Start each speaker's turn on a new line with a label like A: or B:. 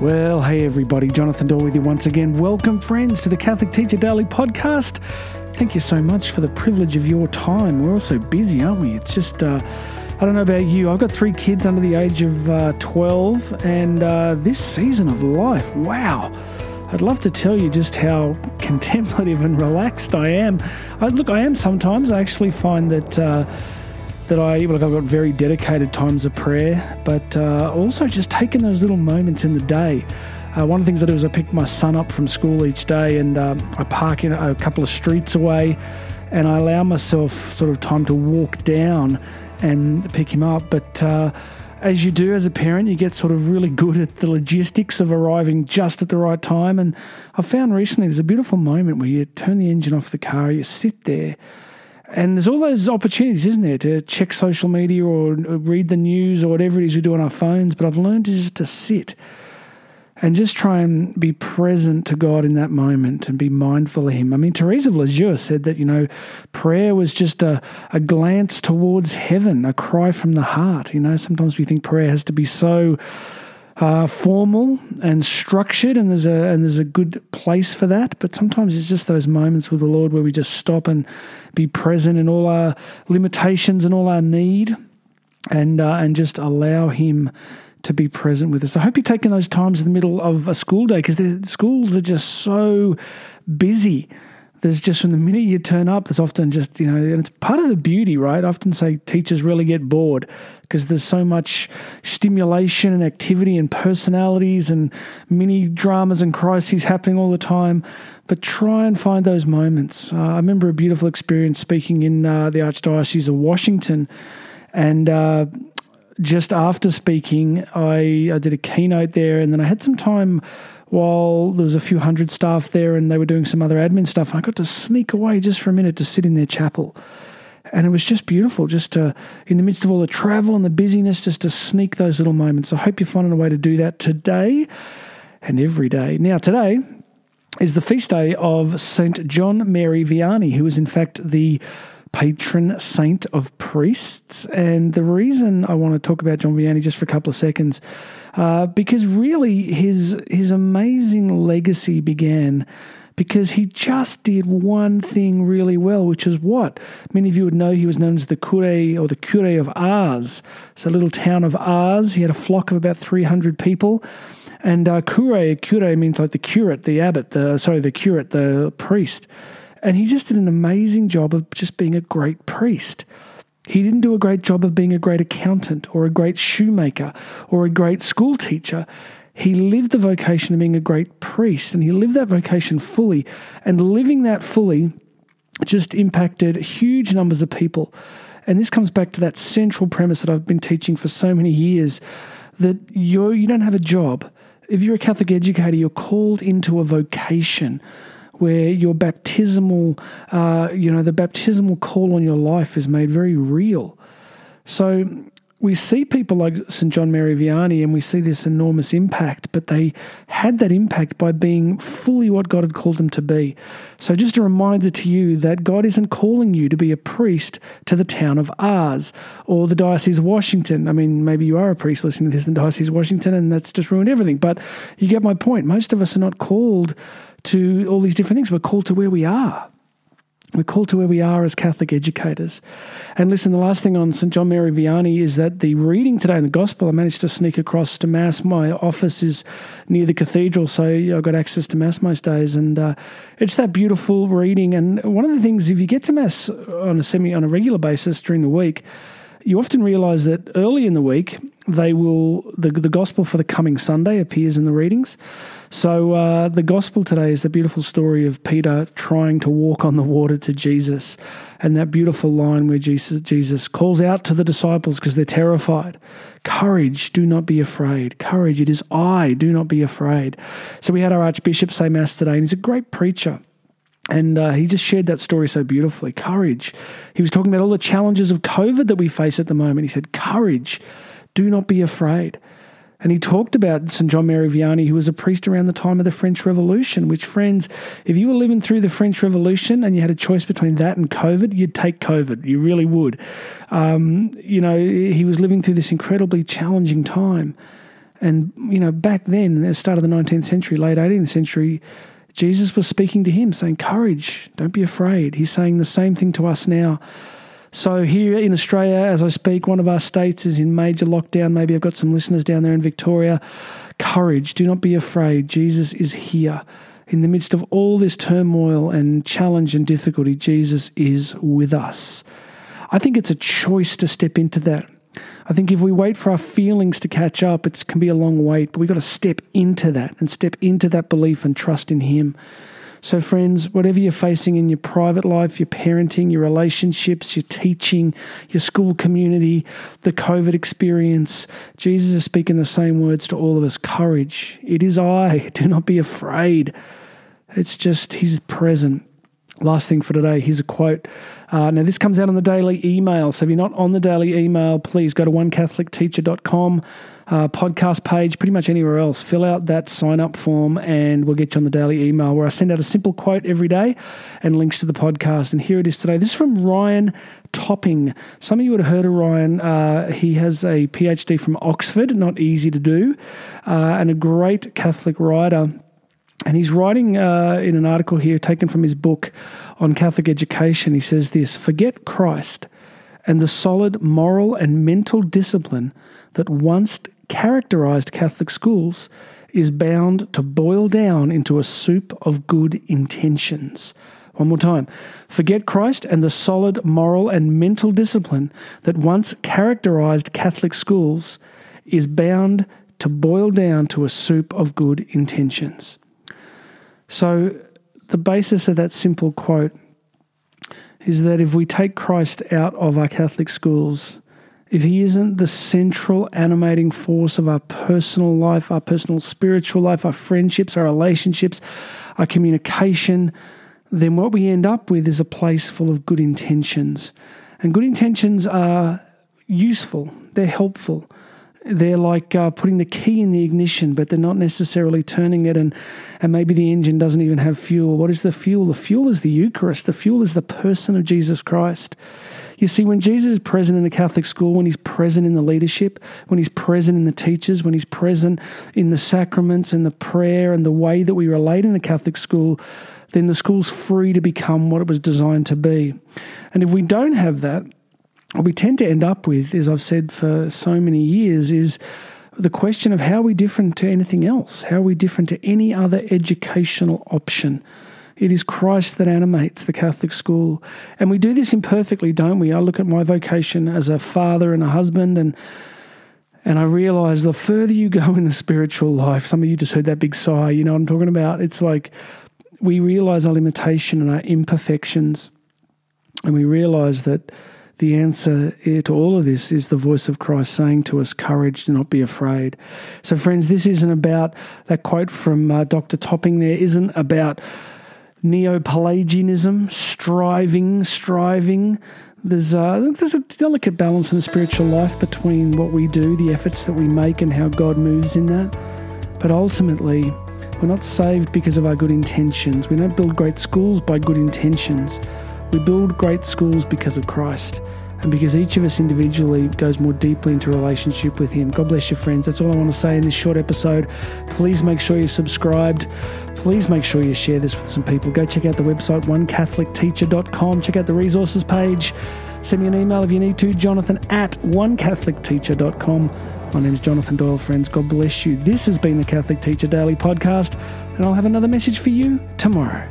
A: Well, hey everybody, Jonathan Doyle with you once again. Welcome, friends, to the Catholic Teacher Daily podcast. Thank you so much for the privilege of your time. We're all so busy, aren't we? It's just, uh, I don't know about you. I've got three kids under the age of uh, 12, and uh, this season of life, wow. I'd love to tell you just how contemplative and relaxed I am. I, look, I am sometimes. I actually find that uh, that I like I've got very dedicated times of prayer, but uh, also just taking those little moments in the day. Uh, one of the things I do is I pick my son up from school each day, and um, I park in a couple of streets away, and I allow myself sort of time to walk down and pick him up. But uh, as you do as a parent, you get sort of really good at the logistics of arriving just at the right time. And I found recently there's a beautiful moment where you turn the engine off the car, you sit there and there's all those opportunities, isn't there, to check social media or uh, read the news or whatever it is we do on our phones. But I've learned just to sit and just try and be present to God in that moment and be mindful of Him. I mean, Teresa of Lisieux said that, you know, prayer was just a, a glance towards heaven, a cry from the heart. You know, sometimes we think prayer has to be so uh, formal and structured, and there's a and there's a good place for that. But sometimes it's just those moments with the Lord where we just stop and be present in all our limitations and all our need, and uh, and just allow Him to be present with us. I hope you're taking those times in the middle of a school day because the schools are just so busy there's just from the minute you turn up, there's often just, you know, and it's part of the beauty, right? I often say teachers really get bored because there's so much stimulation and activity and personalities and mini dramas and crises happening all the time. But try and find those moments. Uh, I remember a beautiful experience speaking in uh, the Archdiocese of Washington. And uh, just after speaking, I, I did a keynote there, and then I had some time while there was a few hundred staff there and they were doing some other admin stuff. And I got to sneak away just for a minute to sit in their chapel. And it was just beautiful, just to, in the midst of all the travel and the busyness, just to sneak those little moments. I hope you're finding a way to do that today and every day. Now, today is the feast day of St. John Mary Vianney, who is in fact the patron saint of priests. And the reason I want to talk about John Vianney just for a couple of seconds uh, because really his his amazing legacy began because he just did one thing really well, which is what many of you would know. He was known as the cure or the cure of Ars. It's a little town of Ars. He had a flock of about three hundred people. And uh, cure, cure means like the curate, the abbot, the sorry, the curate, the priest. And he just did an amazing job of just being a great priest. He didn't do a great job of being a great accountant or a great shoemaker or a great school teacher. He lived the vocation of being a great priest and he lived that vocation fully. And living that fully just impacted huge numbers of people. And this comes back to that central premise that I've been teaching for so many years that you're, you don't have a job. If you're a Catholic educator, you're called into a vocation where your baptismal, uh, you know, the baptismal call on your life is made very real. So we see people like St. John Mary Vianney and we see this enormous impact, but they had that impact by being fully what God had called them to be. So, just a reminder to you that God isn't calling you to be a priest to the town of Ars or the Diocese of Washington. I mean, maybe you are a priest listening to this in the Diocese of Washington and that's just ruined everything, but you get my point. Most of us are not called to all these different things. We're called to where we are. We're called to where we are as Catholic educators. And listen, the last thing on St. John Mary Vianney is that the reading today in the Gospel, I managed to sneak across to Mass. My office is near the cathedral, so I've got access to Mass most days. And uh, it's that beautiful reading. And one of the things, if you get to Mass on a semi, on a regular basis during the week, you often realize that early in the week, they will, the, the Gospel for the coming Sunday appears in the readings. So, uh, the gospel today is the beautiful story of Peter trying to walk on the water to Jesus, and that beautiful line where Jesus, Jesus calls out to the disciples because they're terrified Courage, do not be afraid. Courage, it is I, do not be afraid. So, we had our Archbishop say Mass today, and he's a great preacher. And uh, he just shared that story so beautifully. Courage. He was talking about all the challenges of COVID that we face at the moment. He said, Courage, do not be afraid. And he talked about St. John Mary Vianney, who was a priest around the time of the French Revolution, which, friends, if you were living through the French Revolution and you had a choice between that and COVID, you'd take COVID. You really would. Um, you know, he was living through this incredibly challenging time. And, you know, back then, the start of the 19th century, late 18th century, Jesus was speaking to him, saying, Courage, don't be afraid. He's saying the same thing to us now. So, here in Australia, as I speak, one of our states is in major lockdown. Maybe I've got some listeners down there in Victoria. Courage, do not be afraid. Jesus is here. In the midst of all this turmoil and challenge and difficulty, Jesus is with us. I think it's a choice to step into that. I think if we wait for our feelings to catch up, it can be a long wait, but we've got to step into that and step into that belief and trust in Him. So, friends, whatever you're facing in your private life, your parenting, your relationships, your teaching, your school community, the COVID experience, Jesus is speaking the same words to all of us courage. It is I. Do not be afraid. It's just He's present. Last thing for today, here's a quote. Uh, now, this comes out on the daily email. So, if you're not on the daily email, please go to onecatholicteacher.com, uh, podcast page, pretty much anywhere else. Fill out that sign up form, and we'll get you on the daily email where I send out a simple quote every day and links to the podcast. And here it is today. This is from Ryan Topping. Some of you would have heard of Ryan. Uh, he has a PhD from Oxford, not easy to do, uh, and a great Catholic writer. And he's writing uh, in an article here taken from his book on Catholic education. He says this Forget Christ and the solid moral and mental discipline that once characterized Catholic schools is bound to boil down into a soup of good intentions. One more time. Forget Christ and the solid moral and mental discipline that once characterized Catholic schools is bound to boil down to a soup of good intentions. So, the basis of that simple quote is that if we take Christ out of our Catholic schools, if he isn't the central animating force of our personal life, our personal spiritual life, our friendships, our relationships, our communication, then what we end up with is a place full of good intentions. And good intentions are useful, they're helpful they're like uh, putting the key in the ignition, but they're not necessarily turning it, and, and maybe the engine doesn't even have fuel. What is the fuel? The fuel is the Eucharist, the fuel is the person of Jesus Christ. You see, when Jesus is present in the Catholic school, when he's present in the leadership, when he's present in the teachers, when he's present in the sacraments and the prayer and the way that we relate in the Catholic school, then the school's free to become what it was designed to be. And if we don't have that, what we tend to end up with, as I've said for so many years, is the question of how are we different to anything else? How are we different to any other educational option? It is Christ that animates the Catholic school. And we do this imperfectly, don't we? I look at my vocation as a father and a husband and and I realize the further you go in the spiritual life, some of you just heard that big sigh, you know what I'm talking about? It's like we realize our limitation and our imperfections. And we realize that the answer to all of this is the voice of Christ saying to us, Courage, do not be afraid. So, friends, this isn't about that quote from uh, Dr. Topping there, isn't about neo Pelagianism, striving, striving. There's a, there's a delicate balance in the spiritual life between what we do, the efforts that we make, and how God moves in that. But ultimately, we're not saved because of our good intentions. We don't build great schools by good intentions. We build great schools because of Christ and because each of us individually goes more deeply into relationship with Him. God bless you, friends. That's all I want to say in this short episode. Please make sure you're subscribed. Please make sure you share this with some people. Go check out the website, onecatholicteacher.com. Check out the resources page. Send me an email if you need to, jonathan at onecatholicteacher.com. My name is Jonathan Doyle, friends. God bless you. This has been the Catholic Teacher Daily Podcast, and I'll have another message for you tomorrow.